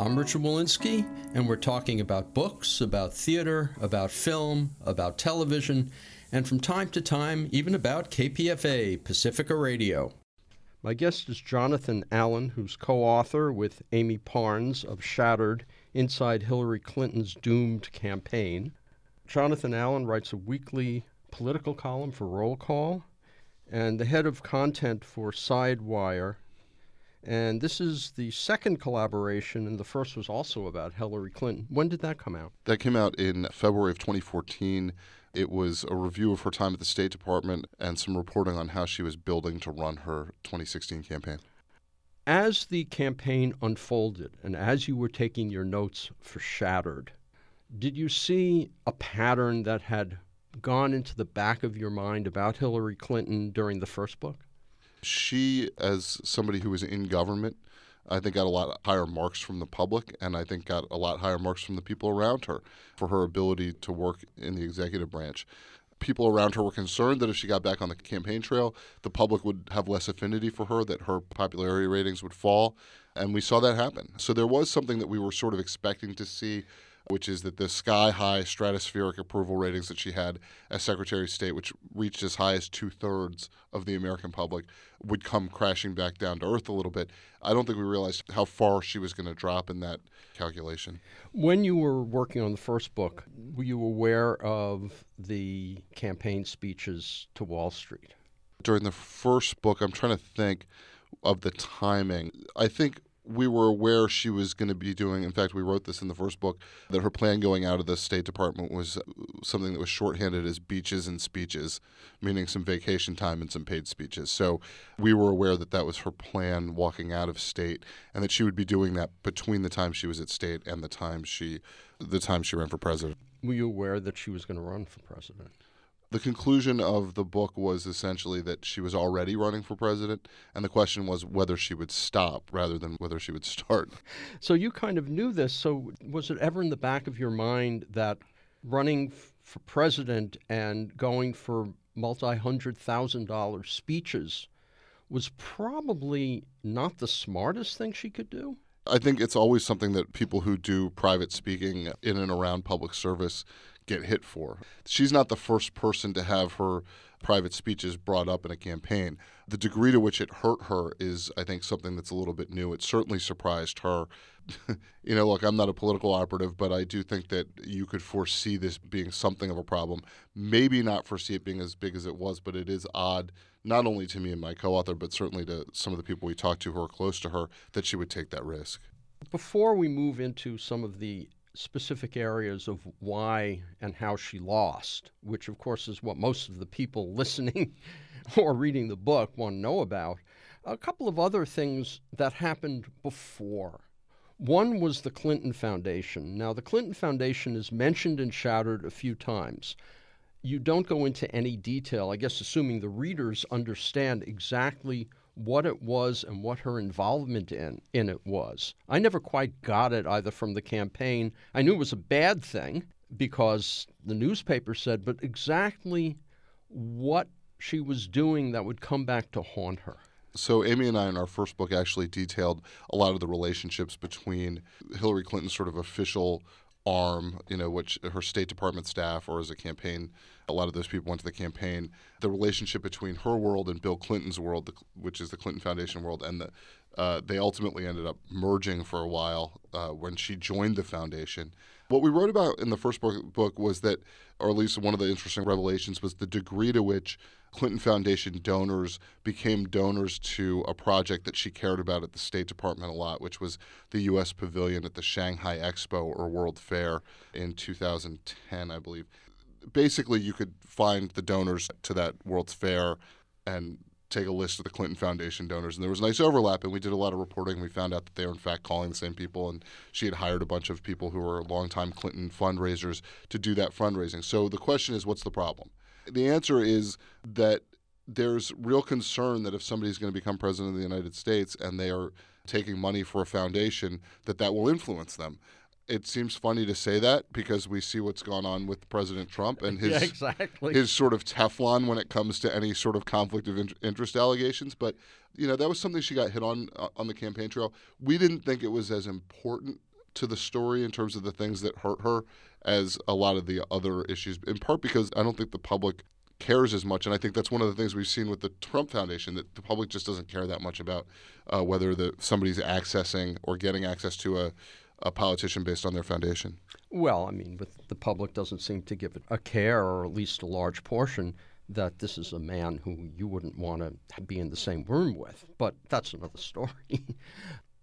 I'm Richard Wolinsky, and we're talking about books, about theater, about film, about television, and from time to time, even about KPFA, Pacifica Radio. My guest is Jonathan Allen, who's co author with Amie Parnes of Shattered Inside Hillary Clinton's Doomed Campaign. Jonathan Allen writes a weekly political column for Roll Call and the head of content for Sidewire. And this is the second collaboration, and the first was also about Hillary Clinton. When did that come out? That came out in February of 2014. It was a review of her time at the State Department and some reporting on how she was building to run her 2016 campaign. As the campaign unfolded and as you were taking your notes for Shattered, did you see a pattern that had gone into the back of your mind about Hillary Clinton during the first book? She, as somebody who was in government, I think got a lot higher marks from the public, and I think got a lot higher marks from the people around her for her ability to work in the executive branch. People around her were concerned that if she got back on the campaign trail, the public would have less affinity for her, that her popularity ratings would fall. And we saw that happen. So there was something that we were sort of expecting to see which is that the sky high stratospheric approval ratings that she had as Secretary of State, which reached as high as two thirds of the American public, would come crashing back down to earth a little bit. I don't think we realized how far she was going to drop in that calculation. When you were working on the first book, were you aware of the campaign speeches to Wall Street? During the first book, I'm trying to think of the timing. I think we were aware she was going to be doing. In fact, we wrote this in the first book that her plan going out of the State Department was uh, something that was shorthanded as beaches and speeches, meaning some vacation time and some paid speeches. So we were aware that that was her plan walking out of state, and that she would be doing that between the time she was at state and the time she, the time she ran for president. Were you aware that she was going to run for president? The conclusion of the book was essentially that she was already running for president, and the question was whether she would stop rather than whether she would start. So you kind of knew this. So was it ever in the back of your mind that running for president and going for multi hundred thousand dollar speeches was probably not the smartest thing she could do? I think it's always something that people who do private speaking in and around public service get hit for. She's not the first person to have her private speeches brought up in a campaign. The degree to which it hurt her is, I think, something that's a little bit new. It certainly surprised her. you know, look, I'm not a political operative, but I do think that you could foresee this being something of a problem. Maybe not foresee it being as big as it was, but it is odd, not only to me and my co author, but certainly to some of the people we talked to who are close to her, that she would take that risk. Before we move into some of the specific areas of why and how she lost, which of course is what most of the people listening or reading the book want to know about. A couple of other things that happened before. One was the Clinton Foundation. Now, the Clinton Foundation is mentioned and Shattered a few times. You don't go into any detail, I guess, assuming the readers understand exactly what it was and what her involvement in, in it was. I never quite got it either from the campaign. I knew it was a bad thing because the newspaper said, but exactly what she was doing that would come back to haunt her. So, Amie and I, in our first book, actually detailed a lot of the relationships between Hillary Clinton's sort of official arm, you know, which her State Department staff or as a campaign, a lot of those people went to the campaign. The relationship between her world and Bill Clinton's world, which is the Clinton Foundation world, and the, uh, they ultimately ended up merging for a while uh, when she joined the foundation. What we wrote about in the first book, was that, or at least one of the interesting revelations, was the degree to which Clinton Foundation donors became donors to a project that she cared about at the State Department a lot, which was the U.S. Pavilion at the Shanghai Expo or World Fair in 2010, I believe. Basically, you could find the donors to that World's Fair and take a list of the Clinton Foundation donors, and there was a nice overlap. And we did a lot of reporting. We found out that they were in fact calling the same people, and she had hired a bunch of people who were longtime Clinton fundraisers to do that fundraising. So the question is, what's the problem? The answer is that there's real concern that if somebody's going to become president of the United States and they are taking money for a foundation, that that will influence them it seems funny to say that because we see what's gone on with President Trump and his yeah, exactly. his sort of Teflon when it comes to any sort of conflict of interest allegations. But you know that was something she got hit on uh, on the campaign trail. We didn't think it was as important to the story in terms of the things that hurt her as a lot of the other issues. In part because I don't think the public cares as much, and I think that's one of the things we've seen with the Trump Foundation that the public just doesn't care that much about uh, whether the somebody's accessing or getting access to a a politician based on their foundation? Well, I mean, but the public doesn't seem to give it a care, or at least a large portion, that this is a man who you wouldn't want to be in the same room with. But that's another story.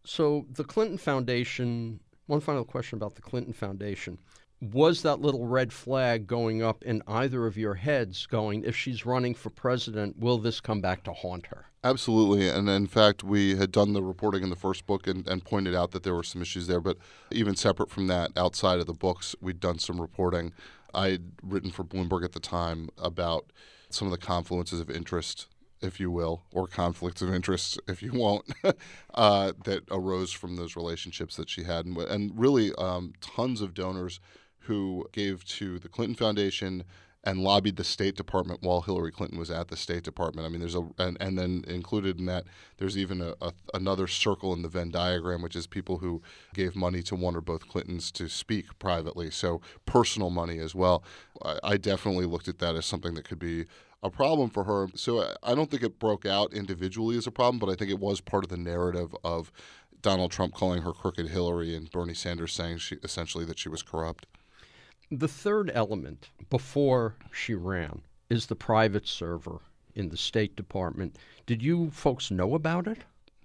so, the Clinton Foundation, one final question about the Clinton Foundation was that little red flag going up in either of your heads going if she's running for president will this come back to haunt her? Absolutely. And in fact we had done the reporting in the first book and, and pointed out that there were some issues there. But even separate from that outside of the books we'd done some reporting. I'd written for bloomberg at the time about some of the confluences of interest if you will, or conflicts of interest, if you won't, uh, that arose from those relationships that she had, and, and really um, tons of donors who gave to the Clinton Foundation and lobbied the State Department while Hillary Clinton was at the State Department. I mean, there's a and, and then included in that there's even a, a, another circle in the Venn diagram, which is people who gave money to one or both Clintons to speak privately. So personal money as well. I, I definitely looked at that as something that could be a problem for her. So I don't think it broke out individually as a problem, but I think it was part of the narrative of Donald Trump calling her crooked Hillary and Bernie Sanders saying she essentially that she was corrupt. The third element before she ran is the private server in the State Department. Did you folks know about it?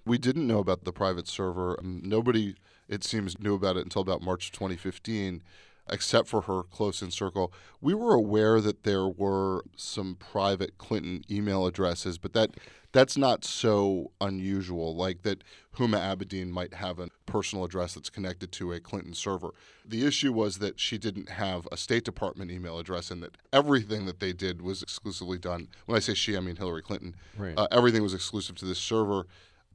We didn't know about the private server. Um, nobody, it seems, knew about it until about March 2015 except for her close in circle. We were aware that there were some private Clinton email addresses, but that that's not so unusual. Like that Huma Abedin might have a personal address that's connected to a Clinton server. The issue was that she didn't have a State Department email address, and that everything that they did was exclusively done. When I say she, I mean Hillary Clinton. Right. Uh, everything was exclusive to this server.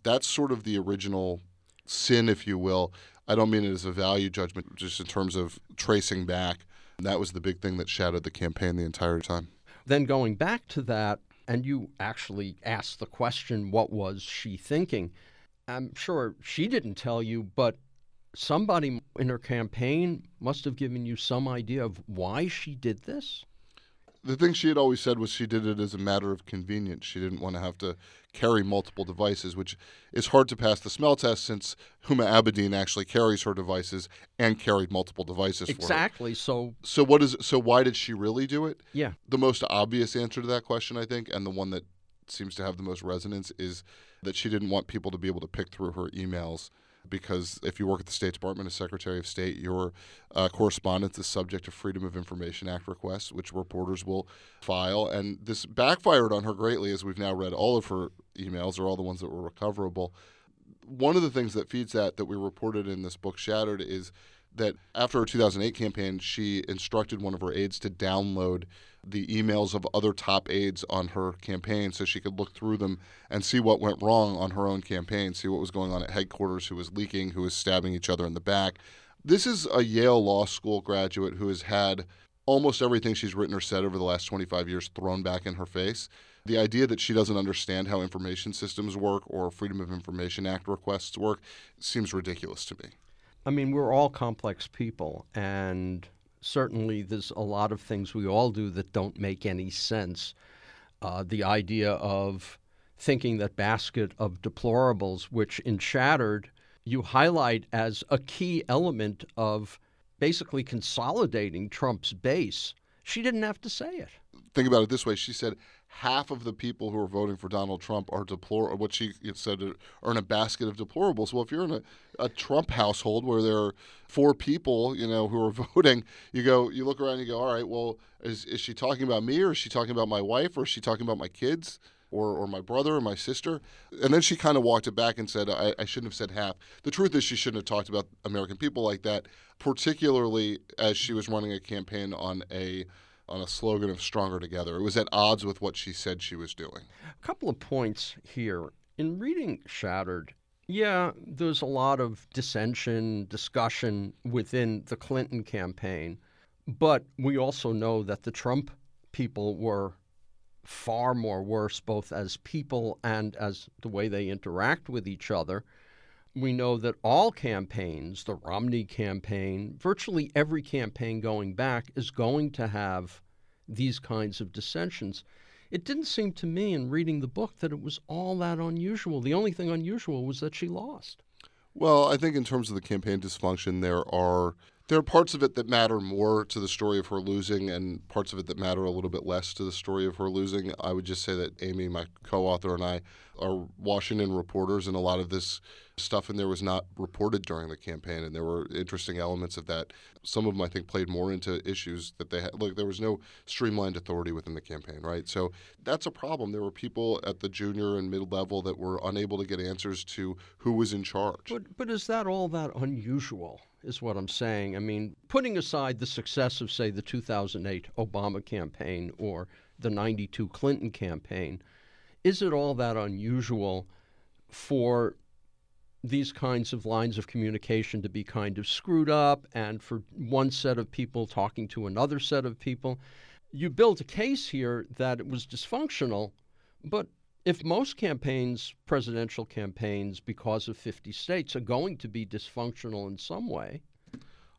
That's sort of the original sin, if you will. I don't mean it as a value judgment, just in terms of tracing back. And that was the big thing that shadowed the campaign the entire time. Then going back to that, and you actually asked the question, what was she thinking? I'm sure she didn't tell you, but somebody in her campaign must have given you some idea of why she did this the thing she had always said was she did it as a matter of convenience. She didn't want to have to carry multiple devices, which is hard to pass the smell test since Huma Abedin actually carries her devices and carried multiple devices for her. exactly. So So what is so why did she really do it? Yeah. The most obvious answer to that question, I think, and the one that seems to have the most resonance is that she didn't want people to be able to pick through her emails because if you work at the State Department as Secretary of State, your uh, correspondence is subject to Freedom of Information Act requests, which reporters will file. And this backfired on her greatly, as we've now read all of her emails, or all the ones that were recoverable. One of the things that feeds that that we reported in this book, Shattered, is that after her 2008 campaign, she instructed one of her aides to download the emails of other top aides on her campaign so she could look through them and see what went wrong on her own campaign, see what was going on at headquarters, who was leaking, who was stabbing each other in the back. This is a Yale Law School graduate who has had almost everything she's written or said over the last 25 years thrown back in her face. The idea that she doesn't understand how information systems work or Freedom of Information Act requests work seems ridiculous to me. I mean, we're all complex people, and certainly there's a lot of things we all do that don't make any sense. Uh, the idea of thinking that basket of deplorables, which in Shattered you highlight as a key element of basically consolidating Trump's base, she didn't have to say it. Think about it this way she said, half of the people who are voting for Donald Trump are deplorable. What she said are in a basket of deplorables. Well, if you're in a, a Trump household where there are four people, you know, who are voting, you go, you look around, and you go, all right, well, is is she talking about me, or is she talking about my wife, or is she talking about my kids? or, or my brother or my sister. And then she kind of walked it back and said, I, I shouldn't have said half. The truth is, she shouldn't have talked about American people like that, particularly as she was running a campaign on a on a slogan of stronger together. It was at odds with what she said she was doing. A couple of points here. In reading Shattered, yeah, there's a lot of dissension, discussion within the Clinton campaign, but we also know that the Trump people were far more worse, both as people and as the way they interact with each other. We know that all campaigns, the Romney campaign, virtually every campaign going back, is going to have these kinds of dissensions. It didn't seem to me in reading the book that it was all that unusual. The only thing unusual was that she lost. Well, I think in terms of the campaign dysfunction, there are there are parts of it that matter more to the story of her losing and parts of it that matter a little bit less to the story of her losing. I would just say that Amie, my co author, and I are Washington reporters, and a lot of this stuff in there was not reported during the campaign, and there were interesting elements of that. Some of them, I think, played more into issues that they had. Look, there was no streamlined authority within the campaign, right? So that's a problem. There were people at the junior and mid level that were unable to get answers to who was in charge. But, but is that all that unusual? Is what I'm saying. I mean, putting aside the success of, say, the 2008 Obama campaign or the 92 Clinton campaign, is it all that unusual for these kinds of lines of communication to be kind of screwed up and for one set of people talking to another set of people? You built a case here that it was dysfunctional, but if most campaigns, presidential campaigns, because of 50 states, are going to be dysfunctional in some way.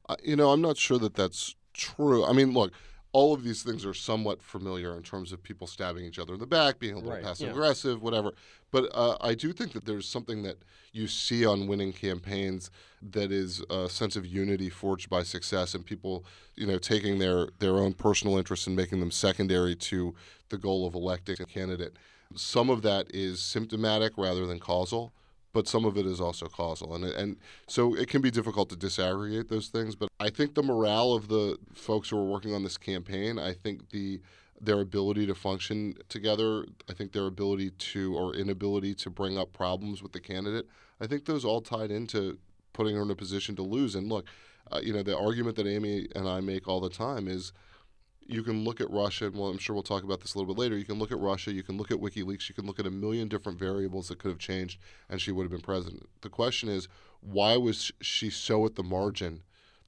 Uh, you know, I'm not sure that that's true. I mean, look, all of these things are somewhat familiar in terms of people stabbing each other in the back, being a little right, passive yeah. aggressive, whatever. But uh, I do think that there's something that you see on winning campaigns that is a sense of unity forged by success, and people, you know, taking their their own personal interests and making them secondary to the goal of electing a candidate. Some of that is symptomatic rather than causal, but some of it is also causal. And, and so it can be difficult to disaggregate those things. But I think the morale of the folks who are working on this campaign, I think the their ability to function together, I think their ability to or inability to bring up problems with the candidate, I think those all tied into putting her in a position to lose. And look, uh, you know, the argument that Amie and I make all the time is you can look at Russia, and well, I'm sure we'll talk about this a little bit later. You can look at Russia, you can look at WikiLeaks, you can look at a million different variables that could have changed, and she would have been president. The question is, why was she so at the margin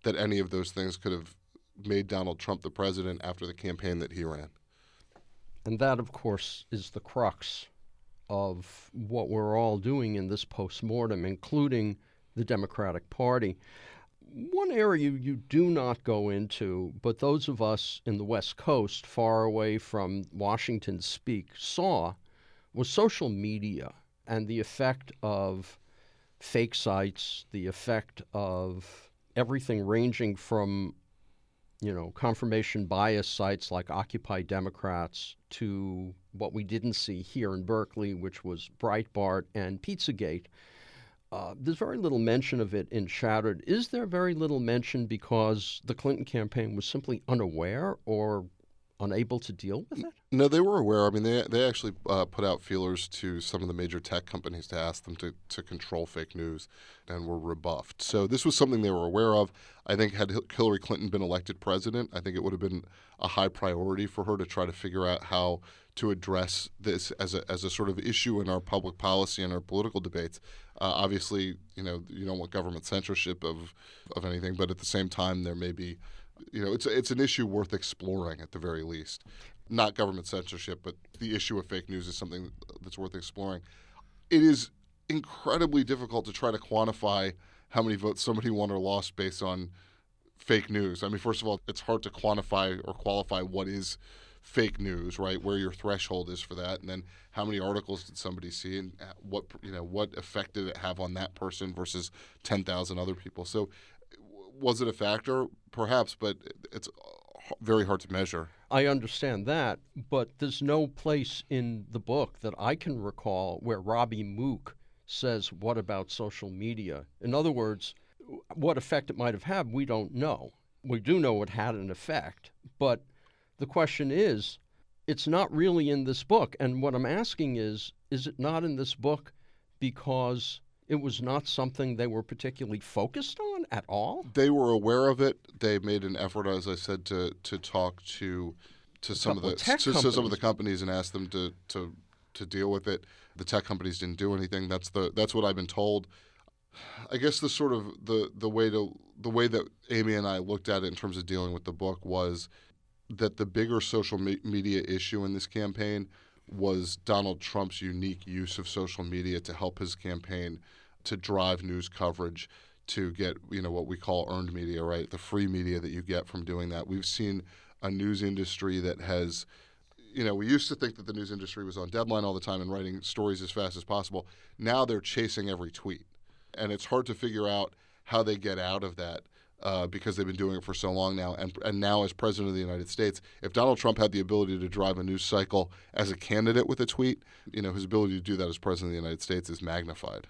that any of those things could have made Donald Trump the president after the campaign that he ran? And that, of course, is the crux of what we're all doing in this postmortem, including the Democratic Party. One area you do not go into, but those of us in the West Coast, far away from Washington speak, saw was social media and the effect of fake sites, the effect of everything ranging from you know, confirmation bias sites like Occupy Democrats to what we didn't see here in Berkeley, which was Breitbart and Pizzagate. Uh, there's very little mention of it in Shattered. Is there very little mention because the Clinton campaign was simply unaware or unable to deal with it? No, they were aware. I mean, they they actually uh, put out feelers to some of the major tech companies to ask them to, to control fake news, and were rebuffed. So this was something they were aware of. I think had Hillary Clinton been elected president, I think it would have been a high priority for her to try to figure out how to address this as a as a sort of issue in our public policy and our political debates. Uh, obviously, you know, you don't want government censorship of of anything, but at the same time, there may be, you know, it's it's an issue worth exploring at the very least. Not government censorship, but the issue of fake news is something that's worth exploring. It is incredibly difficult to try to quantify how many votes somebody won or lost based on fake news. I mean, first of all, it's hard to quantify or qualify what is fake news, right? Where your threshold is for that, and then how many articles did somebody see, and uh, what you know what effect did it have on that person versus ten thousand other people? So, was it a factor? Perhaps, but it's uh, very hard to measure. I understand that, but there's no place in the book that I can recall where Robbie Mook says, What about social media? In other words, what effect it might have had, we don't know. We do know it had an effect, but the question is it's not really in this book. And what I'm asking is is it not in this book because it was not something they were particularly focused on at all? They were aware of it. They made an effort, as I said, to to talk to to some of the tech to, to some of the companies. companies and ask them to to to deal with it. The tech companies didn't do anything. That's the that's what I've been told. I guess the sort of the the way to the way that Amie and I looked at it in terms of dealing with the book was that the bigger social me- media issue in this campaign was Donald Trump's unique use of social media to help his campaign to drive news coverage to get you know what we call earned media right the free media that you get from doing that we've seen a news industry that has you know we used to think that the news industry was on deadline all the time and writing stories as fast as possible now they're chasing every tweet and it's hard to figure out how they get out of that uh, because they've been doing it for so long now. And, and now, as president of the United States, if Donald Trump had the ability to drive a news cycle as a candidate with a tweet, you know, his ability to do that as president of the United States is magnified.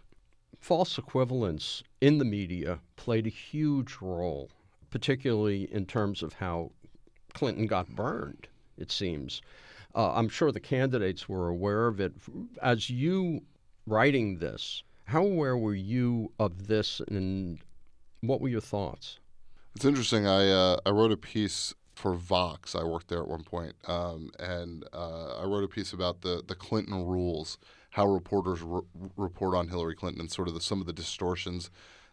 False equivalence in the media played a huge role, particularly in terms of how Clinton got burned, it seems. Uh, I'm sure the candidates were aware of it. As you writing this, how aware were you of this and what were your thoughts? It's interesting. I uh, I wrote a piece for Vox. I worked there at one point, um, and uh, I wrote a piece about the the Clinton rules, how reporters re- report on Hillary Clinton, and sort of the, some of the distortions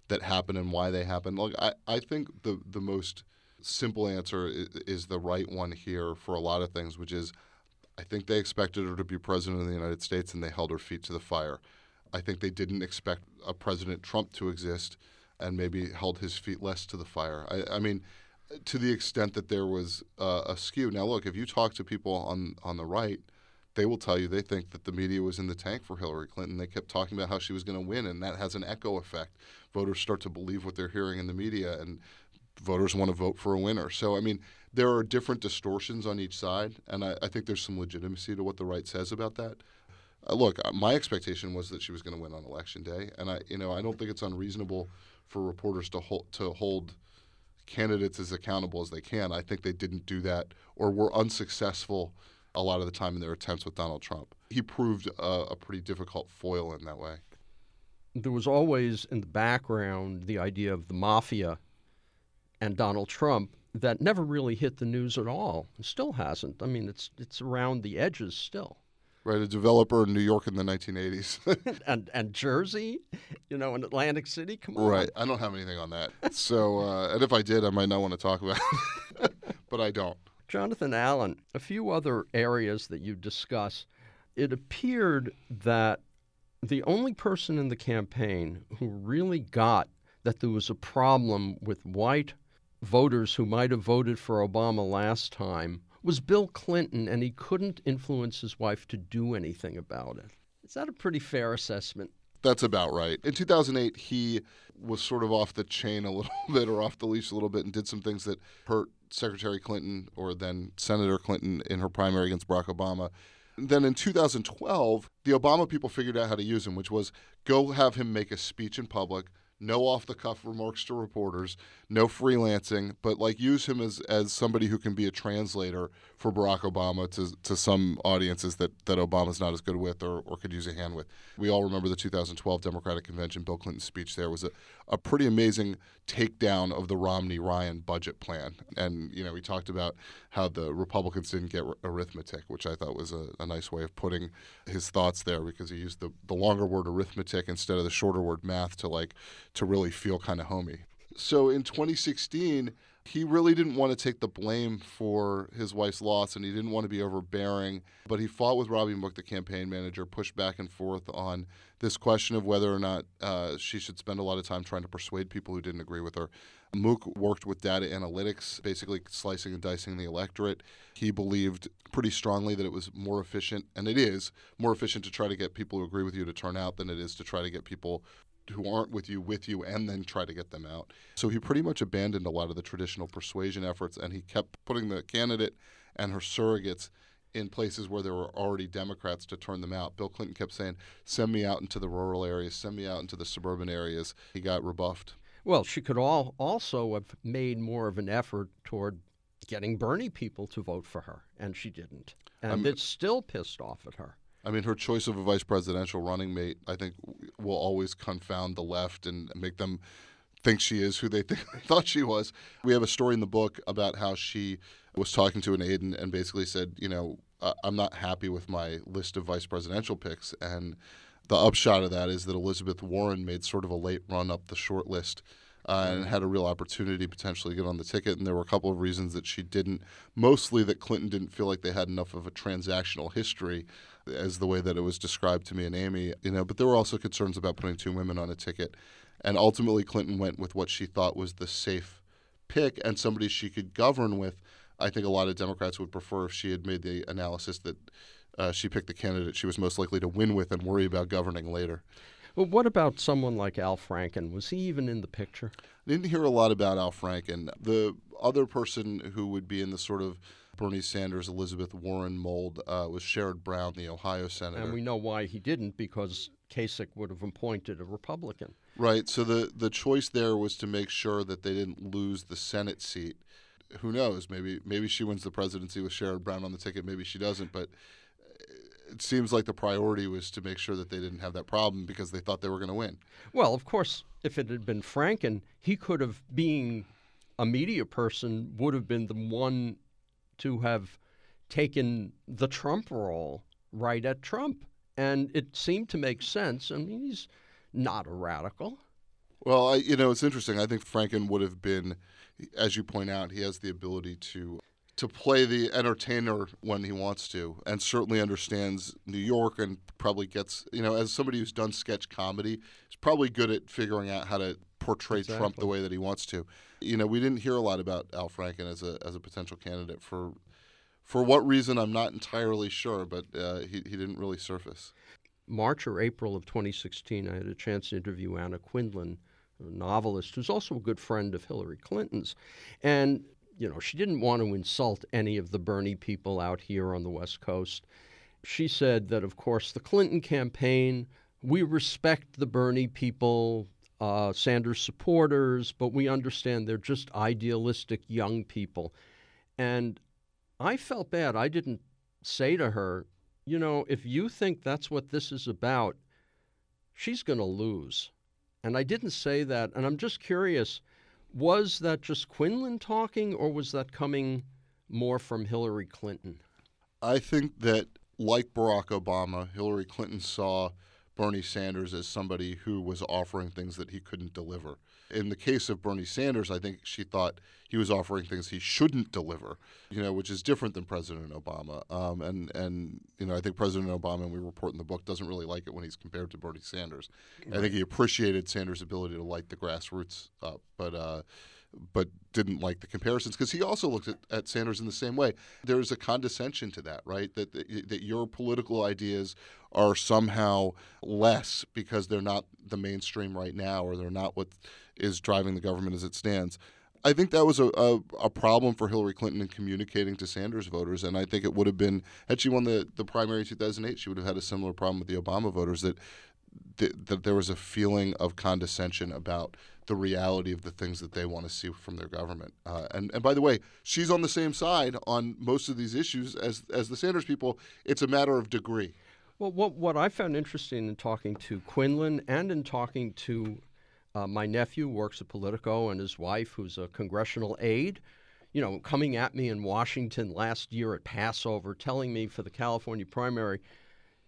that happen and why they happen. Look, I, I think the the most simple answer is, is the right one here for a lot of things, which is I think they expected her to be president of the United States, and they held her feet to the fire. I think they didn't expect a President Trump to exist and maybe held his feet less to the fire. I, I mean, to the extent that there was uh, a skew. Now, look, if you talk to people on, on the right, they will tell you they think that the media was in the tank for Hillary Clinton. They kept talking about how she was going to win, and that has an echo effect. Voters start to believe what they're hearing in the media, and voters want to vote for a winner. So, I mean, there are different distortions on each side, and I, I think there's some legitimacy to what the right says about that. Uh, look, uh, my expectation was that she was going to win on election day, and I, you know, I don't think it's unreasonable for reporters to hold to hold candidates as accountable as they can. I think they didn't do that, or were unsuccessful a lot of the time in their attempts with Donald Trump. He proved a, a pretty difficult foil in that way. There was always in the background the idea of the mafia and Donald Trump that never really hit the news at all. It still hasn't. I mean, it's it's around the edges still. Right, a developer in New York in the 1980s. and and Jersey, you know, in Atlantic City. Come on. right, I don't have anything on that. So, uh, and if I did, I might not want to talk about it, but I don't. Jonathan Allen, a few other areas that you discuss. It appeared that the only person in the campaign who really got that there was a problem with white voters who might have voted for Obama last time was Bill Clinton, and he couldn't influence his wife to do anything about it. Is that a pretty fair assessment? That's about right. In 2008, he was sort of off the chain a little bit or off the leash a little bit and did some things that hurt Secretary Clinton or then Senator Clinton in her primary against Barack Obama. Then in 2012, the Obama people figured out how to use him, which was go have him make a speech in public, no off the cuff remarks to reporters, no freelancing, but like use him as, as somebody who can be a translator for Barack Obama to, to some audiences that, that Obama's not as good with or, or could use a hand with. We all remember the 2012 Democratic Convention. Bill Clinton's speech there was a, a pretty amazing takedown of the Romney Ryan budget plan. And, you know, he talked about how the Republicans didn't get arithmetic, which I thought was a, a nice way of putting his thoughts there because he used the, the longer word arithmetic instead of the shorter word math to like to really feel kind of homey. So in 2016, he really didn't want to take the blame for his wife's loss and he didn't want to be overbearing. But he fought with Robbie Mook, the campaign manager, pushed back and forth on this question of whether or not uh, she should spend a lot of time trying to persuade people who didn't agree with her. Mook worked with data analytics, basically slicing and dicing the electorate. He believed pretty strongly that it was more efficient, and it is more efficient to try to get people who agree with you to turn out than it is to try to get people who aren't with you with you and then try to get them out. So he pretty much abandoned a lot of the traditional persuasion efforts and he kept putting the candidate and her surrogates in places where there were already Democrats to turn them out. Bill Clinton kept saying, "Send me out into the rural areas, send me out into the suburban areas." He got rebuffed. Well, she could all also have made more of an effort toward getting Bernie people to vote for her, and she didn't. and I'm- it's still pissed off at her. I mean, her choice of a vice presidential running mate, I think, will always confound the left and make them think she is who they th- thought she was. We have a story in the book about how she was talking to an aide and, and basically said, you know, I'm not happy with my list of vice presidential picks. And the upshot of that is that Elizabeth Warren made sort of a late run up the short list. Uh, and had a real opportunity potentially to get on the ticket. And there were a couple of reasons that she didn't. Mostly that Clinton didn't feel like they had enough of a transactional history as the way that it was described to me and Amie, you know, but there were also concerns about putting two women on a ticket. And ultimately Clinton went with what she thought was the safe pick and somebody she could govern with. I think a lot of Democrats would prefer if she had made the analysis that uh, she picked the candidate she was most likely to win with and worry about governing later. Well, what about someone like Al Franken? Was he even in the picture? I didn't hear a lot about Al Franken. The other person who would be in the sort of Bernie Sanders, Elizabeth Warren mold uh, was Sherrod Brown, the Ohio senator. And we know why he didn't because Kasich would have appointed a Republican. Right. So the the choice there was to make sure that they didn't lose the Senate seat. Who knows? Maybe maybe she wins the presidency with Sherrod Brown on the ticket. Maybe she doesn't. But it seems like the priority was to make sure that they didn't have that problem because they thought they were going to win. Well, of course, if it had been Franken, he could have, being a media person, would have been the one to have taken the Trump role right at Trump. And it seemed to make sense. I mean, he's not a radical. Well, I, you know, it's interesting. I think Franken would have been, as you point out, he has the ability to to play the entertainer when he wants to, and certainly understands New York, and probably gets, you know, as somebody who's done sketch comedy, is probably good at figuring out how to portray Trump the way that he wants to. You know, we didn't hear a lot about Al Franken as a as a potential candidate for. For what reason, I'm not entirely sure, but uh, he, he didn't really surface. March or April of 2016, I had a chance to interview Anna Quindlen, a novelist who's also a good friend of Hillary Clinton's. And, you know, she didn't want to insult any of the Bernie people out here on the West Coast. She said that, of course, the Clinton campaign, we respect the Bernie people, uh, Sanders supporters, but we understand they're just idealistic young people. And I felt bad. I didn't say to her, you know, if you think that's what this is about, she's going to lose. And I didn't say that. And I'm just curious was that just Quindlen talking, or was that coming more from Hillary Clinton? I think that, like Barack Obama, Hillary Clinton saw Bernie Sanders as somebody who was offering things that he couldn't deliver. In the case of Bernie Sanders, I think she thought he was offering things he shouldn't deliver, you know, which is different than President Obama. Um, and and you know, I think President Obama, and we report in the book, doesn't really like it when he's compared to Bernie Sanders. I think he appreciated Sanders' ability to light the grassroots up, but. Uh, but didn't like the comparisons because he also looked at, at Sanders in the same way. There's a condescension to that, right? That, that that your political ideas are somehow less because they're not the mainstream right now, or they're not what is driving the government as it stands. I think that was a, a, a problem for Hillary Clinton in communicating to Sanders voters, and I think it would have been had she won the, the primary in 2008, she would have had a similar problem with the Obama voters that that, that there was a feeling of condescension about the reality of the things that they want to see from their government. Uh, and and by the way, she's on the same side on most of these issues as as the Sanders people. It's a matter of degree. Well, what, what I found interesting in talking to Quindlen and in talking to uh, my nephew, works at Politico, and his wife, who's a congressional aide, you know, coming at me in Washington last year at Passover, telling me for the California primary,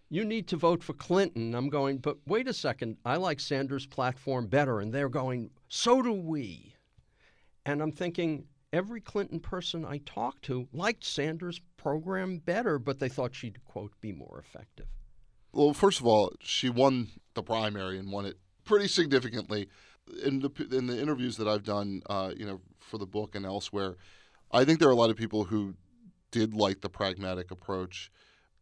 you need to vote for Clinton. I'm going, but wait a second, I like Sanders' platform better. And they're going, so do we. And I'm thinking, every Clinton person I talked to liked Sanders' program better, but they thought she'd, quote, be more effective. Well, first of all, she won the primary and won it pretty significantly. In the in the interviews that I've done, uh, you know, for the book and elsewhere, I think there are a lot of people who did like the pragmatic approach,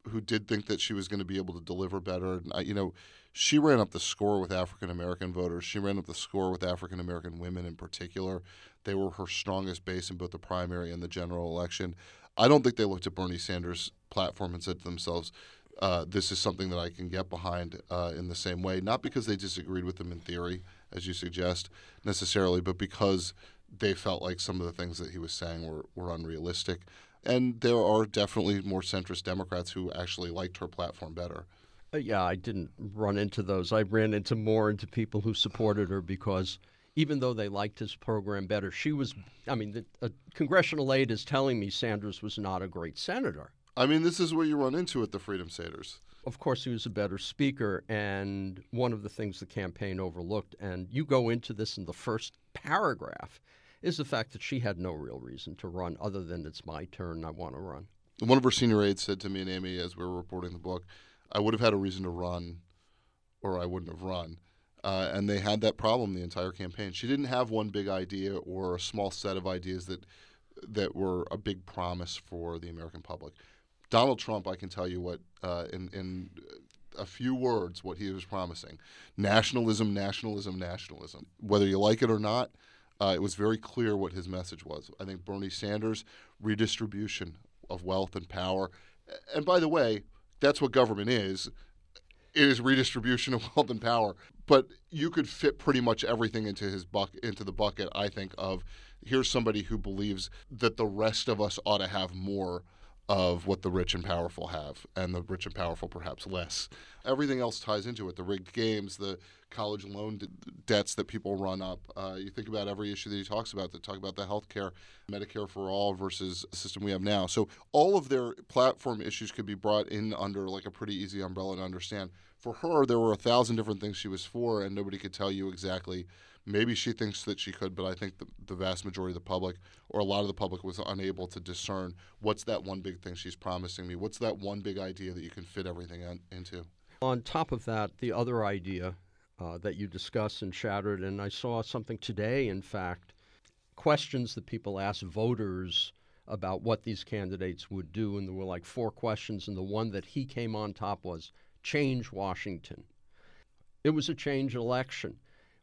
who did think that she was going to be able to deliver better. And I, you know, she ran up the score with African American voters. She ran up the score with African American women in particular. They were her strongest base in both the primary and the general election. I don't think they looked at Bernie Sanders' platform and said to themselves, uh, this is something that I can get behind uh, in the same way, not because they disagreed with him in theory, as you suggest, necessarily, but because they felt like some of the things that he was saying were, were unrealistic. And there are definitely more centrist Democrats who actually liked her platform better. Uh, yeah, I didn't run into those. I ran into more into people who supported her because even though they liked his program better, she was, I mean, the, a congressional aide is telling me Sanders was not a great senator. I mean, this is where you run into it, the Freedom Saders. Of course, he was a better speaker, and one of the things the campaign overlooked, and you go into this in the first paragraph, is the fact that she had no real reason to run other than it's my turn, I want to run. One of her senior aides said to me and Amie as we were reporting the book, I would have had a reason to run or I wouldn't have run. Uh, and they had that problem the entire campaign. She didn't have one big idea or a small set of ideas that that were a big promise for the American public. Donald Trump, I can tell you what uh, in in a few words what he was promising: nationalism, nationalism, nationalism. Whether you like it or not, uh, it was very clear what his message was. I think Bernie Sanders, redistribution of wealth and power. And by the way, that's what government is. It is redistribution of wealth and power. But you could fit pretty much everything into his buck into the bucket. I think of here's somebody who believes that the rest of us ought to have more of what the rich and powerful have, and the rich and powerful perhaps less. Everything else ties into it the rigged games, the college loan d- debts that people run up. Uh, you think about every issue that he talks about, that talk about the health care, Medicare for all versus the system we have now. So all of their platform issues could be brought in under like a pretty easy umbrella to understand. For her, there were a thousand different things she was for, and nobody could tell you exactly Maybe she thinks that she could, but I think the, the vast majority of the public, or a lot of the public, was unable to discern what's that one big thing she's promising me? What's that one big idea that you can fit everything in, into? On top of that, the other idea uh, that you discuss and Shattered, and I saw something today, in fact, questions that people ask voters about what these candidates would do, and there were like four questions, and the one that he came on top was change Washington. It was a change election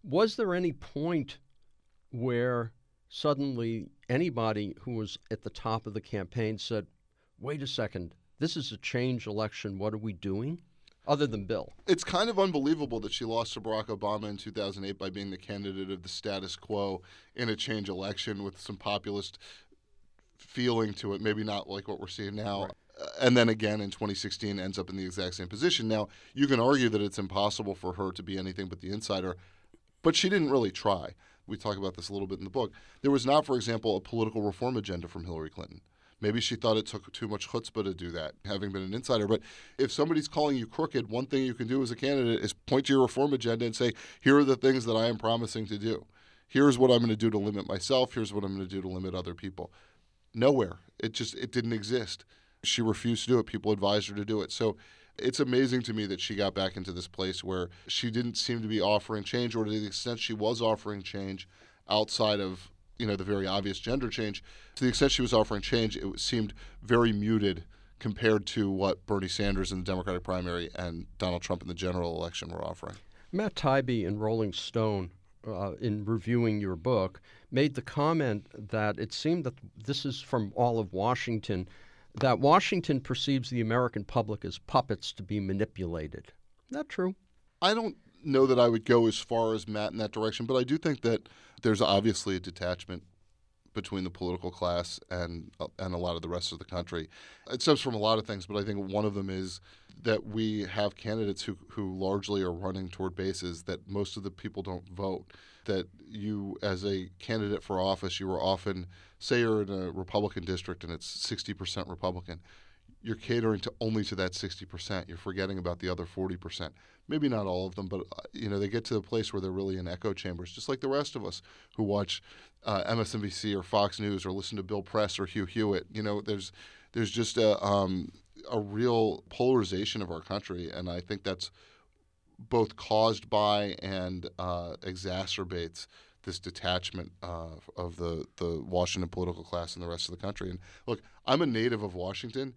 was there any point where suddenly anybody who was at the top of the campaign said, wait a second, this is a change election. What are we doing? Other than Bill. It's kind of unbelievable that she lost to Barack Obama in 2008 by being the candidate of the status quo in a change election with some populist feeling to it, maybe not like what we're seeing now. Right. Uh, and then again in 2016 ends up in the exact same position. Now, you can argue that it's impossible for her to be anything but the insider. But she didn't really try. We talk about this a little bit in the book. There was not, for example, a political reform agenda from Hillary Clinton. Maybe she thought it took too much chutzpah to do that, having been an insider. But if somebody's calling you crooked, one thing you can do as a candidate is point to your reform agenda and say, here are the things that I am promising to do. Here's what I'm going to do to limit myself. Here's what I'm going to do to limit other people. Nowhere. It just it didn't exist. She refused to do it. People advised her to do it. So it's amazing to me that she got back into this place where she didn't seem to be offering change, or to the extent she was offering change outside of you know the very obvious gender change, to the extent she was offering change, it seemed very muted compared to what Bernie Sanders in the Democratic primary and Donald Trump in the general election were offering. Matt Taibbi in Rolling Stone, uh, in reviewing your book, made the comment that it seemed that this is from all of Washington that Washington perceives the American public as puppets to be manipulated. Is that true? I don't know that I would go as far as Matt in that direction, but I do think that there's obviously a detachment between the political class and uh, and a lot of the rest of the country. It stems from a lot of things, but I think one of them is that we have candidates who, who largely are running toward bases that most of the people don't vote. That you, as a candidate for office, you are often say you're in a Republican district and it's 60% Republican, you're catering to only to that 60%. You're forgetting about the other 40%. Maybe not all of them, but uh, you know they get to the place where they're really in echo chambers, just like the rest of us who watch uh, MSNBC or Fox News or listen to Bill Press or Hugh Hewitt. You know, there's there's just a um, a real polarization of our country, and I think that's both caused by and uh, exacerbates this detachment uh, of the, the Washington political class and the rest of the country. And look, I'm a native of Washington,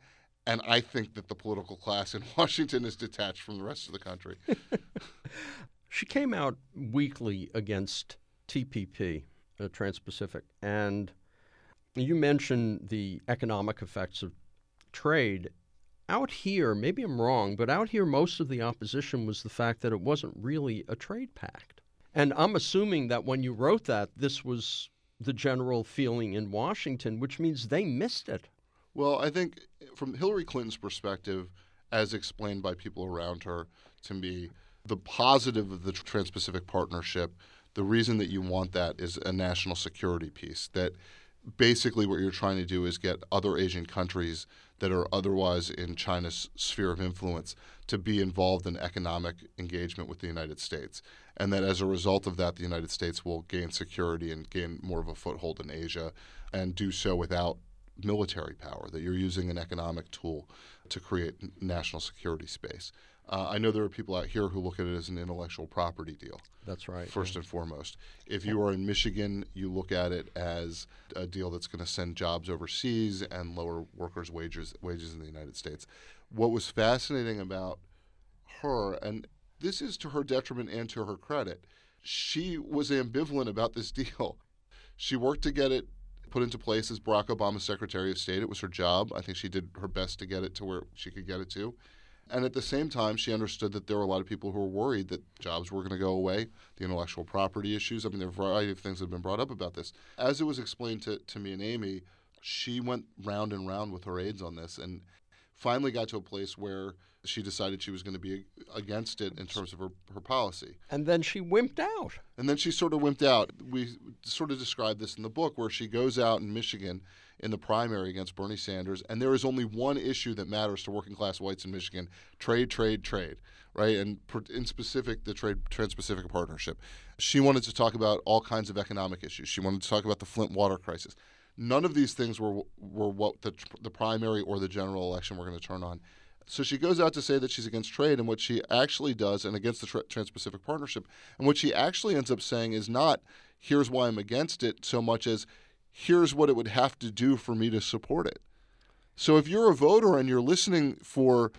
and I think that the political class in Washington is detached from the rest of the country. she came out weakly against TPP, uh, Trans Pacific, and you mentioned the economic effects of trade. Out here, maybe I'm wrong, but out here, most of the opposition was the fact that it wasn't really a trade pact. And I'm assuming that when you wrote that, this was the general feeling in Washington, which means they missed it. Well, I think from Hillary Clinton's perspective, as explained by people around her, to me, the positive of the Trans Pacific Partnership, the reason that you want that is a national security piece. That basically what you're trying to do is get other Asian countries that are otherwise in China's sphere of influence to be involved in economic engagement with the United States. And that as a result of that, the United States will gain security and gain more of a foothold in Asia and do so without military power, that you're using an economic tool to create national security space. Uh, I know there are people out here who look at it as an intellectual property deal. That's right. First yeah. and foremost. If you are in Michigan, you look at it as a deal that's going to send jobs overseas and lower workers' wages wages in the United States. What was fascinating about her, and this is to her detriment and to her credit, she was ambivalent about this deal. She worked to get it put into place as Barack Obama's Secretary of State. It was her job. I think she did her best to get it to where she could get it to. And at the same time, she understood that there were a lot of people who were worried that jobs were going to go away, the intellectual property issues. I mean, there are a variety of things that have been brought up about this. As it was explained to, to me and Amie, she went round and round with her aides on this and finally got to a place where she decided she was going to be against it in terms of her, her policy. And then she wimped out. And then she sort of wimped out. We sort of described this in the book where she goes out in Michigan in the primary against Bernie Sanders, and there is only one issue that matters to working class whites in Michigan trade, trade, trade, right? And in specific, the Trade Trans Pacific Partnership. She wanted to talk about all kinds of economic issues. She wanted to talk about the Flint water crisis. None of these things were, were what the, the primary or the general election were going to turn on. So she goes out to say that she's against trade, and what she actually does, and against the Trans Pacific Partnership, and what she actually ends up saying is not, here's why I'm against it, so much as, here's what it would have to do for me to support it. So if you're a voter and you're listening for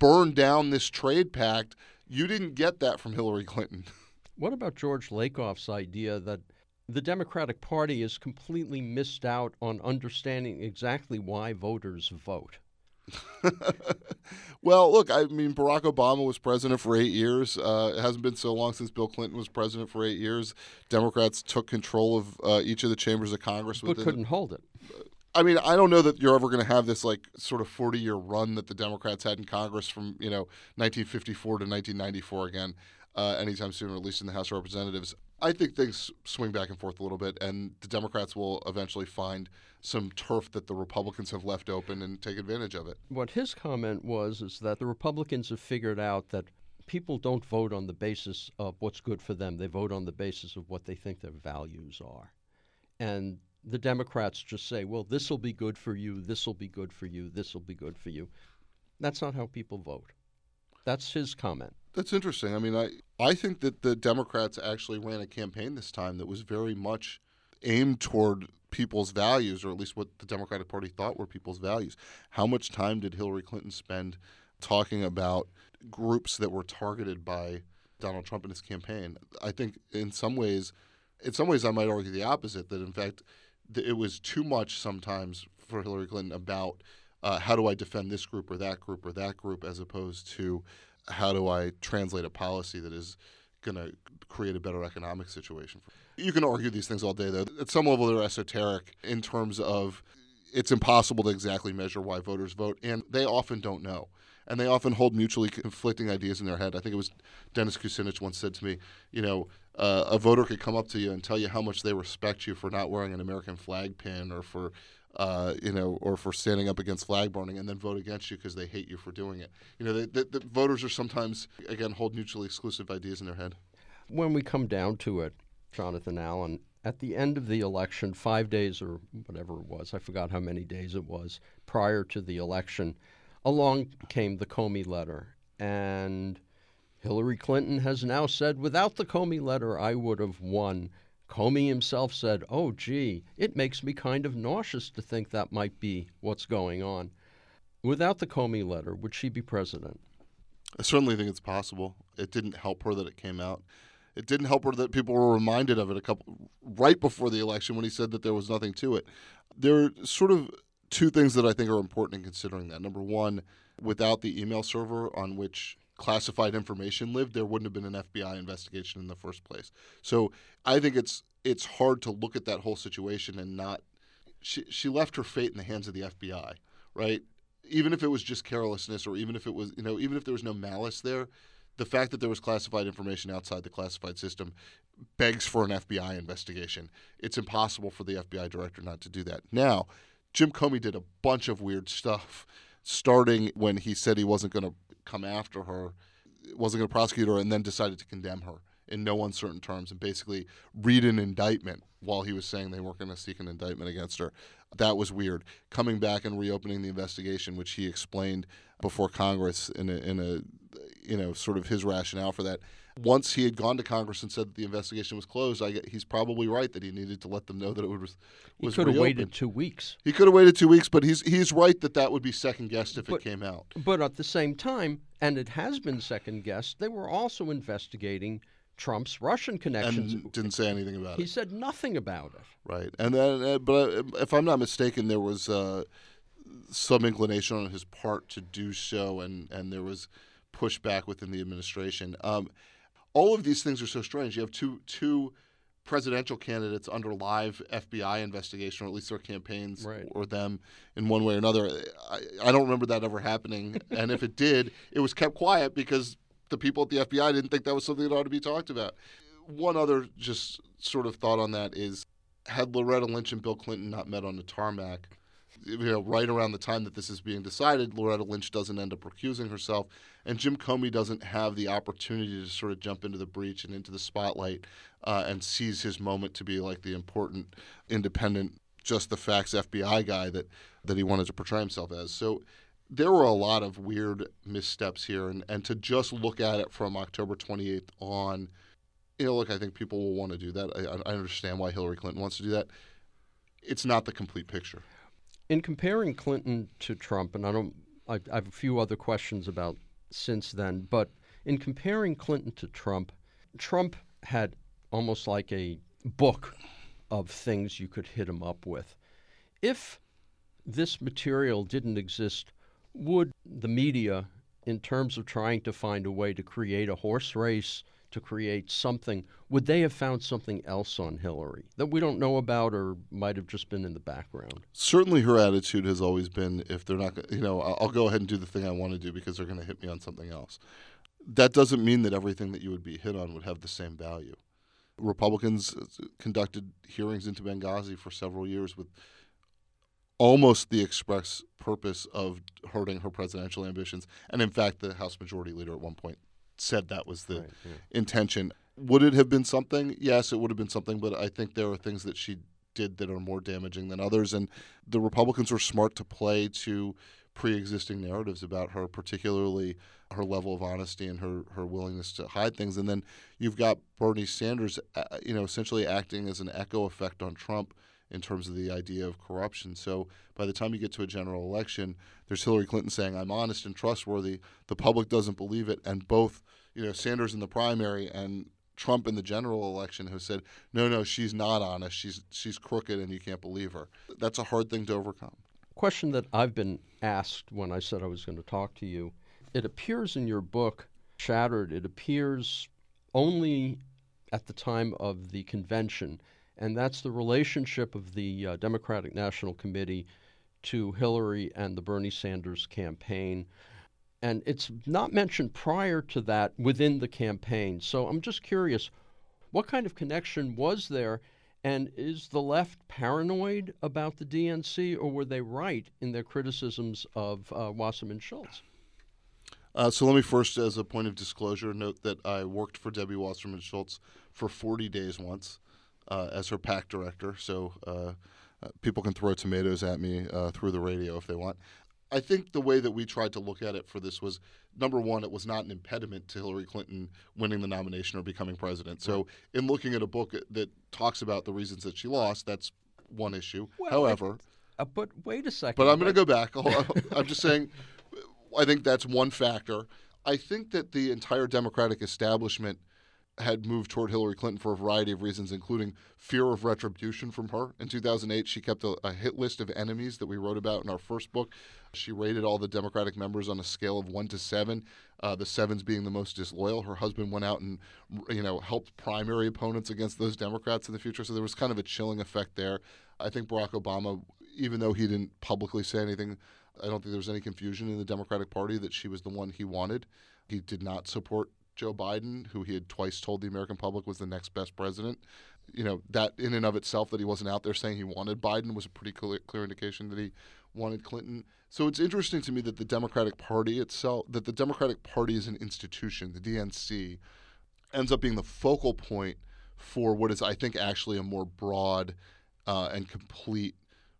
burn down this trade pact, you didn't get that from Hillary Clinton. What about George Lakoff's idea that the Democratic Party is completely missed out on understanding exactly why voters vote? well, look, I mean, Barack Obama was president for eight years. Uh, it hasn't been so long since Bill Clinton was president for eight years. Democrats took control of uh, each of the chambers of Congress, but couldn't hold it. I mean, I don't know that you're ever going to have this like sort of 40 year run that the Democrats had in Congress from you know 1954 to 1994 again uh, anytime soon, or at least in the House of Representatives. I think things swing back and forth a little bit, and the Democrats will eventually find some turf that the Republicans have left open and take advantage of it. What his comment was is that the Republicans have figured out that people don't vote on the basis of what's good for them. They vote on the basis of what they think their values are. And the Democrats just say, well, this will be good for you, this will be good for you, this will be good for you. That's not how people vote. That's his comment. That's interesting. I mean, I, I think that the Democrats actually ran a campaign this time that was very much aimed toward people's values, or at least what the Democratic Party thought were people's values. How much time did Hillary Clinton spend talking about groups that were targeted by Donald Trump in his campaign? I think in some ways, in some ways, I might argue the opposite. That in fact, it was too much sometimes for Hillary Clinton about uh, how do I defend this group or that group or that group, as opposed to how do I translate a policy that is going to create a better economic situation. For you can argue these things all day, though. At some level, they're esoteric in terms of it's impossible to exactly measure why voters vote, and they often don't know. And they often hold mutually conflicting ideas in their head. I think it was Dennis Kucinich once said to me, you know, uh, a voter could come up to you and tell you how much they respect you for not wearing an American flag pin or for uh, you know, or for standing up against flag burning, and then vote against you because they hate you for doing it. You know, the, the, the voters are sometimes again hold mutually exclusive ideas in their head. When we come down to it, Jonathan Allen, at the end of the election, five days or whatever it was, I forgot how many days it was prior to the election, along came the Comey letter, and Hillary Clinton has now said, without the Comey letter, I would have won. Comey himself said, Oh, gee, it makes me kind of nauseous to think that might be what's going on. Without the Comey letter, would she be president? I certainly think it's possible. It didn't help her that it came out. It didn't help her that people were reminded of it a couple right before the election when he said that there was nothing to it. There are sort of two things that I think are important in considering that. Number one, without the email server on which classified information lived, there wouldn't have been an FBI investigation in the first place. So I think it's it's hard to look at that whole situation and not. She she left her fate in the hands of the FBI, right? Even if it was just carelessness, or even if it was, you know, even if there was no malice there, the fact that there was classified information outside the classified system begs for an FBI investigation. It's impossible for the FBI director not to do that. Now, Jim Comey did a bunch of weird stuff, starting when he said he wasn't going to come after her, wasn't going to prosecute her, and then decided to condemn her in no uncertain terms and basically read an indictment while he was saying they weren't going to seek an indictment against her. That was weird. Coming back and reopening the investigation, which he explained before Congress in a, in a you know, sort of his rationale for that. Once he had gone to Congress and said that the investigation was closed, I get, he's probably right that he needed to let them know that it was was He could have waited two weeks. He could have waited two weeks, but he's he's right that that would be second guessed if But- it came out. But at the same time, and it has been second guessed, they were also investigating Trump's Russian connections. And didn't say anything about he it, He said nothing about it. right? And then, uh, but uh, if I'm not mistaken, there was uh, some inclination on his part to do so, and and there was pushback within the administration. Um, all of these things are so strange. You have two two presidential candidates under live FBI investigation, or at least their campaigns Right. or them in one way or another. I, I don't remember that ever happening, and if it did, it was kept quiet because the people at the FBI didn't think that was something that ought to be talked about. One other just sort of thought on that is had Loretta Lynch and Bill Clinton not met on the tarmac, you know, right around the time that this is being decided, Loretta Lynch doesn't end up recusing herself, and Jim Comey doesn't have the opportunity to sort of jump into the breach and into the spotlight uh, and seize his moment to be like the important, independent, just the facts FBI guy that that he wanted to portray himself as. So there were a lot of weird missteps here, and, and to just look at it from October 28th on, you know, look, I think people will want to do that. I, I understand why Hillary Clinton wants to do that. It's not the complete picture. In comparing Clinton to Trump, and I don't, I, I have a few other questions about since then, but in comparing Clinton to Trump, Trump had almost like a book of things you could hit him up with. If this material didn't exist, would the media, in terms of trying to find a way to create a horse race, to create something, would they have found something else on Hillary that we don't know about or might have just been in the background? Certainly, her attitude has always been if they're not, you know, I'll I'll go ahead and do the thing I want to do because they're going to hit me on something else. That doesn't mean that everything that you would be hit on would have the same value. Republicans uh, conducted hearings into Benghazi for several years with almost the express purpose of hurting her presidential ambitions. And in fact, the House Majority Leader at one point said that was the Right, yeah. intention. Would it have been something? Yes, it would have been something, but I think there are things that she did that are more damaging than others. And the Republicans were smart to play to pre existing narratives about her, particularly her level of honesty and her, her willingness to hide things. And then you've got Bernie Sanders, uh, you know, essentially acting as an echo effect on Trump in terms of the idea of corruption. So by the time you get to a general election, there's Hillary Clinton saying, I'm honest and trustworthy. The public doesn't believe it. And both, you know, Sanders in the primary and Trump in the general election have said, no, no, she's not honest. She's she's crooked and you can't believe her. That's a hard thing to overcome. question that I've been asked when I said I was going to talk to you. It appears in your book, Shattered, it appears only at the time of the convention, and that's the relationship of the uh, Democratic National Committee to Hillary and the Bernie Sanders campaign. And it's not mentioned prior to that within the campaign. So I'm just curious what kind of connection was there? And is the left paranoid about the DNC, or were they right in their criticisms of uh, Wasserman Schultz? Uh, so let me first, as a point of disclosure, note that I worked for Debbie Wasserman Schultz for 40 days once uh, as her PAC director. So uh, people can throw tomatoes at me uh, through the radio if they want. I think the way that we tried to look at it for this was number one, it was not an impediment to Hillary Clinton winning the nomination or becoming president. So, in looking at a book that talks about the reasons that she lost, that's one issue. Well, However, Uh, but wait a second. but I'm going to go back. I'm just saying, I think that's one factor. I think that the entire Democratic establishment had moved toward Hillary Clinton for a variety of reasons, including fear of retribution from her. In 2008, she kept a, a hit list of enemies that we wrote about in our first book. She rated all the Democratic members on a scale of one to seven, uh, the sevens being the most disloyal. Her husband went out and, you know, helped primary opponents against those Democrats in the future. So there was kind of a chilling effect there. I think Barack Obama, even though he didn't publicly say anything, I don't think there was any confusion in the Democratic Party that she was the one he wanted. He did not support Joe Biden, who he had twice told the American public was the next best president. You know, that in and of itself, that he wasn't out there saying he wanted Biden was a pretty clear, clear indication that he wanted Clinton. So it's interesting to me that the Democratic Party itself, that the Democratic Party as an institution, the DNC, ends up being the focal point for what is, I think, actually a more broad uh, and complete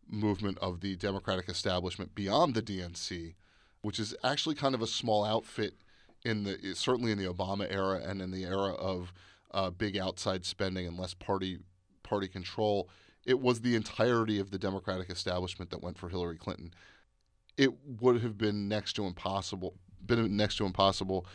movement of the Democratic establishment beyond the DNC, which is actually kind of a small outfit in the certainly in the Obama era and in the era of uh, big outside spending and less party party control. It was the entirety of the Democratic establishment that went for Hillary Clinton. It would have been next to impossible, been next to impossible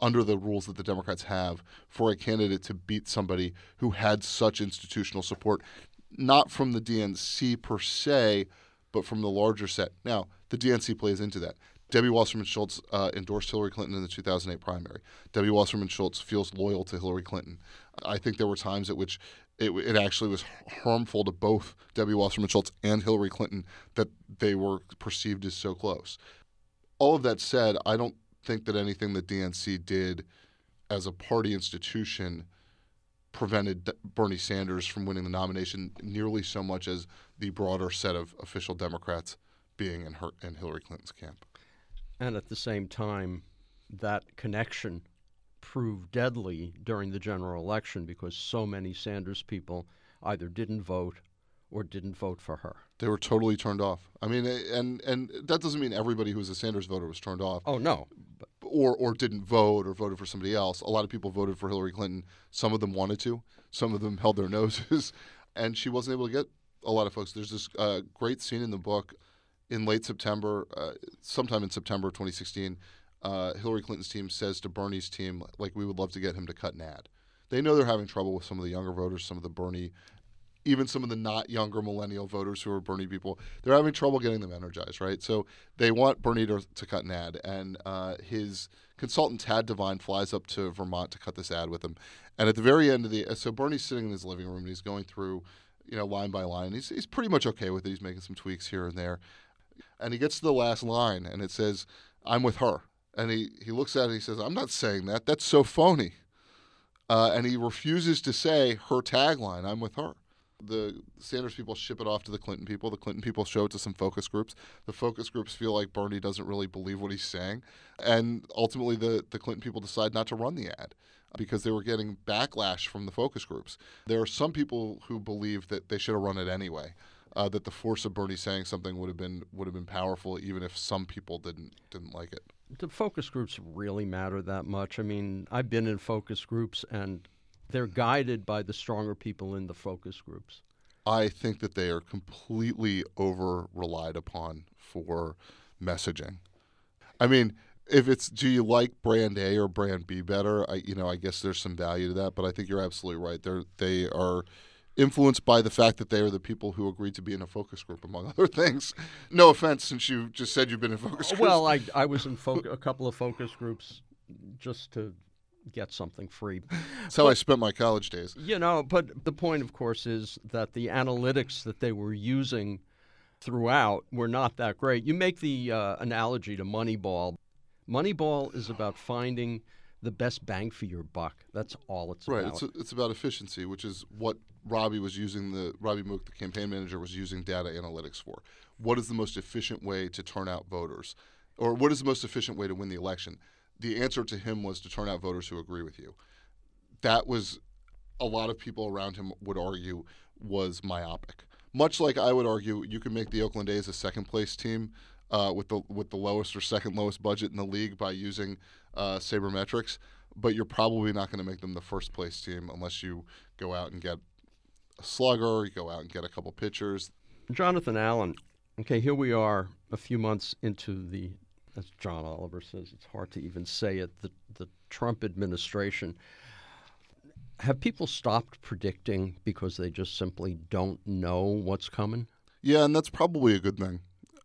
under the rules that the Democrats have for a candidate to beat somebody who had such institutional support, not from the DNC per se, but from the larger set. Now, the DNC plays into that. Debbie Wasserman Schultz uh, endorsed Hillary Clinton in the 2008 primary. Debbie Wasserman Schultz feels loyal to Hillary Clinton. I think there were times at which it, it actually was harmful to both Debbie Wasserman Schultz and Hillary Clinton that they were perceived as so close. All of that said, I don't think that anything the DNC did as a party institution prevented Bernie Sanders from winning the nomination nearly so much as the broader set of official Democrats being in, her, in Hillary Clinton's camp. And at the same time, that connection proved deadly during the general election because so many Sanders people either didn't vote or didn't vote for her. They were totally turned off. I mean, and and that doesn't mean everybody who was a Sanders voter was turned off. Oh no. Or or didn't vote or voted for somebody else. A lot of people voted for Hillary Clinton. Some of them wanted to. Some of them held their noses, and she wasn't able to get a lot of folks. There's this uh, great scene in the book in late September, uh, sometime in September of 2016, uh, Hillary Clinton's team says to Bernie's team, like, we would love to get him to cut an ad. They know they're having trouble with some of the younger voters, some of the Bernie, even some of the not younger millennial voters who are Bernie people. They're having trouble getting them energized, right? So they want Bernie to, to cut an ad. And uh, his consultant, Tad Devine, flies up to Vermont to cut this ad with him. And at the very end of the, so Bernie's sitting in his living room and he's going through, you know, line by line. He's, he's pretty much okay with it. He's making some tweaks here and there. And he gets to the last line and it says, I'm with her. And he, he looks at it and he says, I'm not saying that. That's so phony. Uh, and he refuses to say her tagline, I'm with her. The Sanders people ship it off to the Clinton people. The Clinton people show it to some focus groups. The focus groups feel like Bernie doesn't really believe what he's saying. And ultimately, the, the Clinton people decide not to run the ad because they were getting backlash from the focus groups. There are some people who believe that they should have run it anyway uh, that the force of Bernie saying something would have been would have been powerful, even if some people didn't didn't like it. Do focus groups really matter that much? I mean, I've been in focus groups, and they're guided by the stronger people in the focus groups. I think that they are completely over relied upon for messaging. I mean, if it's do you like brand A or brand B better? I you know I guess there's some value to that, but I think you're absolutely right. They're they are influenced by the fact that they are the people who agreed to be in a focus group, among other things. No offense, since you just said you've been in focus groups. Well, I, I was in fo- a couple of focus groups just to get something free. That's how but, I spent my college days. You know, but the point, of course, is that the analytics that they were using throughout were not that great. You make the uh, analogy to Moneyball. Moneyball is about finding the best bang for your buck. That's all it's right. about. Right. It's, it's about efficiency, which is what Robbie was using the Robbie Mook, the campaign manager, was using data analytics for. What is the most efficient way to turn out voters, or what is the most efficient way to win the election? The answer to him was to turn out voters who agree with you. That was a lot of people around him would argue was myopic. Much like I would argue, you can make the Oakland A's a second place team uh, with the with the lowest or second lowest budget in the league by using uh, sabermetrics, but you're probably not going to make them the first place team unless you go out and get a slugger, you go out and get a couple pitchers. Jonathan Allen. Okay, here we are a few months into the, as John Oliver says, it's hard to even say it, the, the Trump administration. Have people stopped predicting because they just simply don't know what's coming? Yeah, and that's probably a good thing.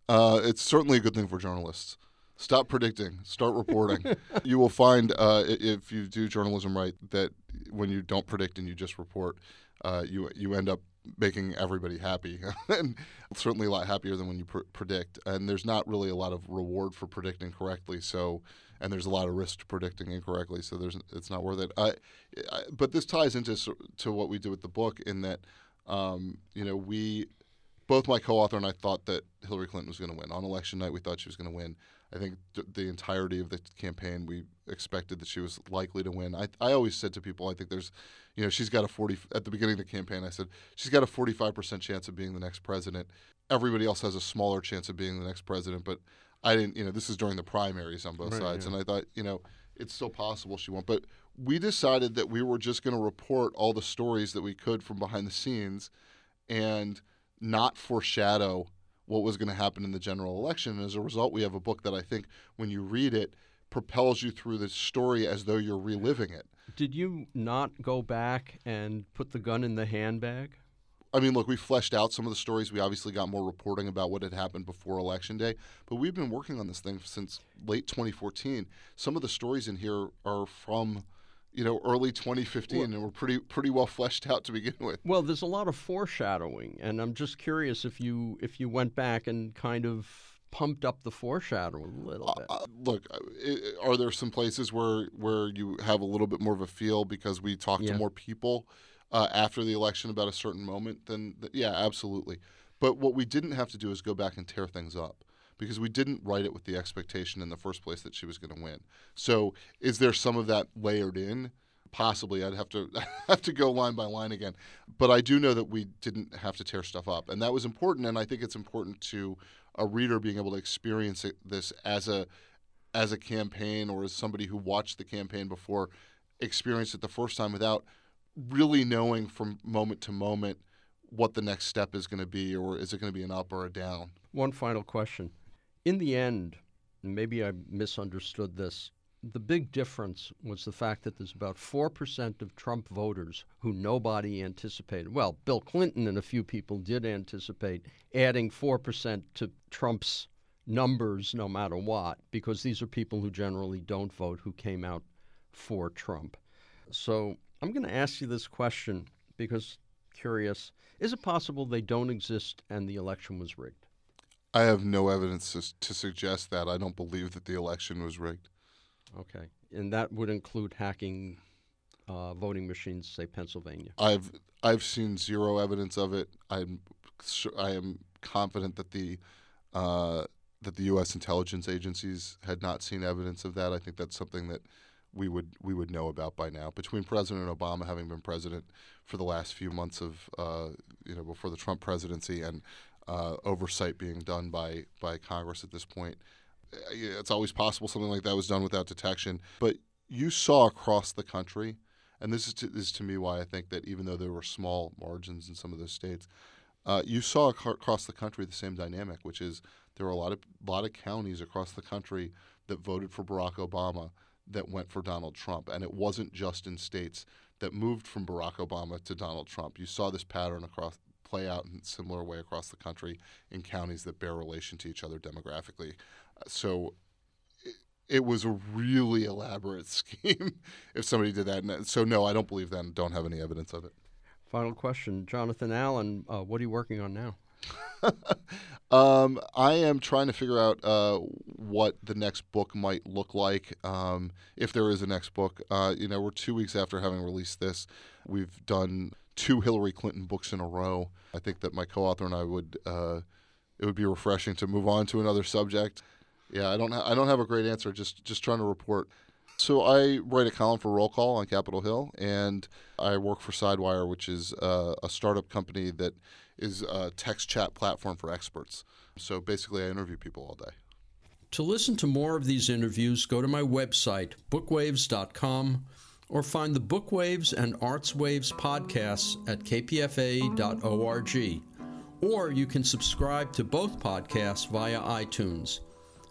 Uh, it's certainly a good thing for journalists. Stop predicting. Start reporting. you will find, uh, if you do journalism right, that when you don't predict and you just report, uh, you you end up making everybody happy, and certainly a lot happier than when you pr- predict. And there's not really a lot of reward for predicting correctly. So, and there's a lot of risk to predicting incorrectly. So there's it's not worth it. I, I but this ties into to what we do with the book in that, um, you know, we both my co-author and I thought that Hillary Clinton was going to win on election night. We thought she was going to win. I think th- the entirety of the campaign, we expected that she was likely to win. I, I always said to people, I think there's, you know, she's got a 40, at the beginning of the campaign, I said, she's got a 45% chance of being the next president. Everybody else has a smaller chance of being the next president, but I didn't, you know, this is during the primaries on both Right, sides. yeah. And I thought, you know, it's still possible she won't. But we decided that we were just going to report all the stories that we could from behind the scenes and not foreshadow what was going to happen in the general election. And as a result, we have a book that I think when you read it propels you through the story as though you're reliving it. Did you not go back and put the gun in the handbag? I mean, look, we fleshed out some of the stories. We obviously got more reporting about what had happened before Election Day, but we've been working on this thing since late 2014. Some of the stories in here are from, you know, early 2015, Well- and were pretty pretty well fleshed out to begin with. Well, there's a lot of foreshadowing, and I'm just curious if you if you went back and kind of pumped up the foreshadowing a little bit. Uh, look, uh, are there some places where where you have a little bit more of a feel because we talked Yeah. to more people uh, after the election about a certain moment? Then th- yeah, absolutely. But what we didn't have to do is go back and tear things up because we didn't write it with the expectation in the first place that she was going to win. So is there some of that layered in? Possibly, I'd have to have to go line by line again, but I do know that we didn't have to tear stuff up, and that was important. And I think it's important to a reader being able to experience it, this as a as a campaign or as somebody who watched the campaign before, experienced it the first time without really knowing from moment to moment what the next step is going to be, or is it going to be an up or a down? One final question. In the end, maybe I misunderstood this. The big difference was the fact that there's about 4% of Trump voters who nobody anticipated. Well, Bill Clinton and a few people did anticipate adding 4% to Trump's numbers no matter what, because these are people who generally don't vote who came out for Trump. So I'm going to ask you this question because curious. Is it possible they don't exist and the election was rigged? I have no evidence to, to suggest that. I don't believe that the election was rigged. Okay, and that would include hacking uh, voting machines, say Pennsylvania. I've I've seen zero evidence of it. I'm I am confident that the uh, that the U.S. intelligence agencies had not seen evidence of that. I think that's something that we would we would know about by now. Between President Obama having been president for the last few months of uh, you know before the Trump presidency and uh, oversight being done by by Congress at this point, it's always possible something like that was done without detection. But you saw across the country and this is to, this is to me why I think that even though there were small margins in some of those states, uh, you saw ac- across the country the same dynamic, which is there were a lot of lot of counties across the country that voted for Barack Obama that went for Donald Trump, and it wasn't just in states that moved from Barack Obama to Donald Trump. You saw this pattern across play out in a similar way across the country in counties that bear relation to each other demographically. Uh, So it, it was a really elaborate scheme if somebody did that. And so no, I don't believe that and don't have any evidence of it. Final question, Jonathan Allen. Uh, what are you working on now? Um, I am trying to figure out uh, what the next book might look like, um, if there is a next book. Uh, you know, we're two weeks after having released this. We've done two Hillary Clinton books in a row. I think that my co-author and I would uh, it would be refreshing to move on to another subject. Yeah, I don't ha- I don't have a great answer. Just just trying to report. So I write a column for Roll Call on Capitol Hill, and I work for Sidewire, which is uh, a startup company that is a text chat platform for experts. So basically, I interview people all day. To listen to more of these interviews, go to my website, bookwaves.com, or find the Bookwaves and Arts Waves podcasts at kpfa.org. Or you can subscribe to both podcasts via iTunes.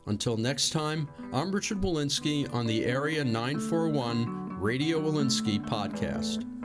Until next time, I'm Richard Wolinsky on the Area 941 Radio Wolinsky podcast.